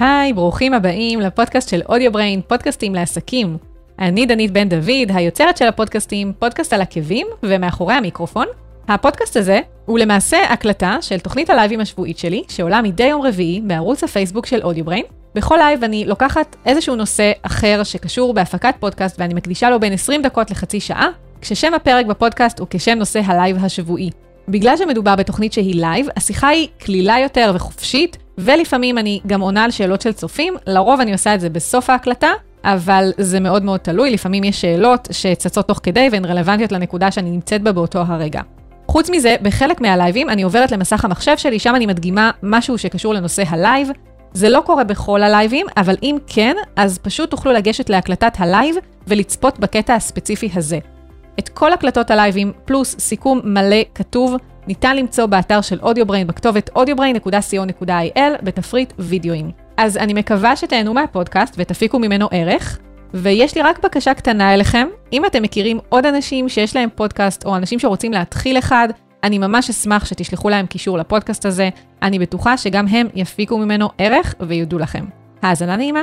היי, ברוכים הבאים לפודקאסט של אודיו בריין, פודקאסטים לעסקים. אני דנית בן דוד, היוצרת של הפודקאסטים, פודקאסט על עקבים ומאחורי המיקרופון. הפודקאסט הזה הוא למעשה הקלטה של תוכנית הלייבים השבועית שלי, שעולה מדי יום רביעי בערוץ הפייסבוק של אודיו בריין. בכל לייב אני לוקחת איזשהו נושא אחר שקשור בהפקת פודקאסט ואני מקדישה לו בין 20 דקות לחצי שעה, כששם הפרק בפודקאסט הוא כשם נושא הלייב השבועי. בגלל שמדובר בתוכנית שהיא לייב, השיחה היא קלילה יותר וחופשית, ולפעמים אני גם עונה על שאלות של צופים, לרוב אני עושה את זה בסוף ההקלטה, אבל זה מאוד מאוד תלוי, לפעמים יש שאלות שצצות תוך כדי והן רלוונטיות לנקודה שאני נמצאת בה באותו הרגע. חוץ מזה, בחלק מהלייבים אני עוברת למסך המחשב שלי, שם אני מדגימה משהו שקשור לנושא הלייב. זה לא קורה בכל הלייבים, אבל אם כן, אז פשוט תוכלו לגשת להקלטת הלייב ולצפות בקטע הספציפי הזה. את כל הקלטות הלייבים, פלוס סיכום מלא כתוב, ניתן למצוא באתר של אודיובריין בכתובת audiobrain.co.il בתפריט וידאוים. אז אני מקווה שתהנו מהפודקאסט ותפיקו ממנו ערך, ויש לי רק בקשה קטנה אליכם, אם אתם מכירים עוד אנשים שיש להם פודקאסט, או אנשים שרוצים להתחיל אחד, אני ממש אשמח שתשלחו להם קישור לפודקאסט הזה, אני בטוחה שגם הם יפיקו ממנו ערך ויודו לכם. האזנה נעימה.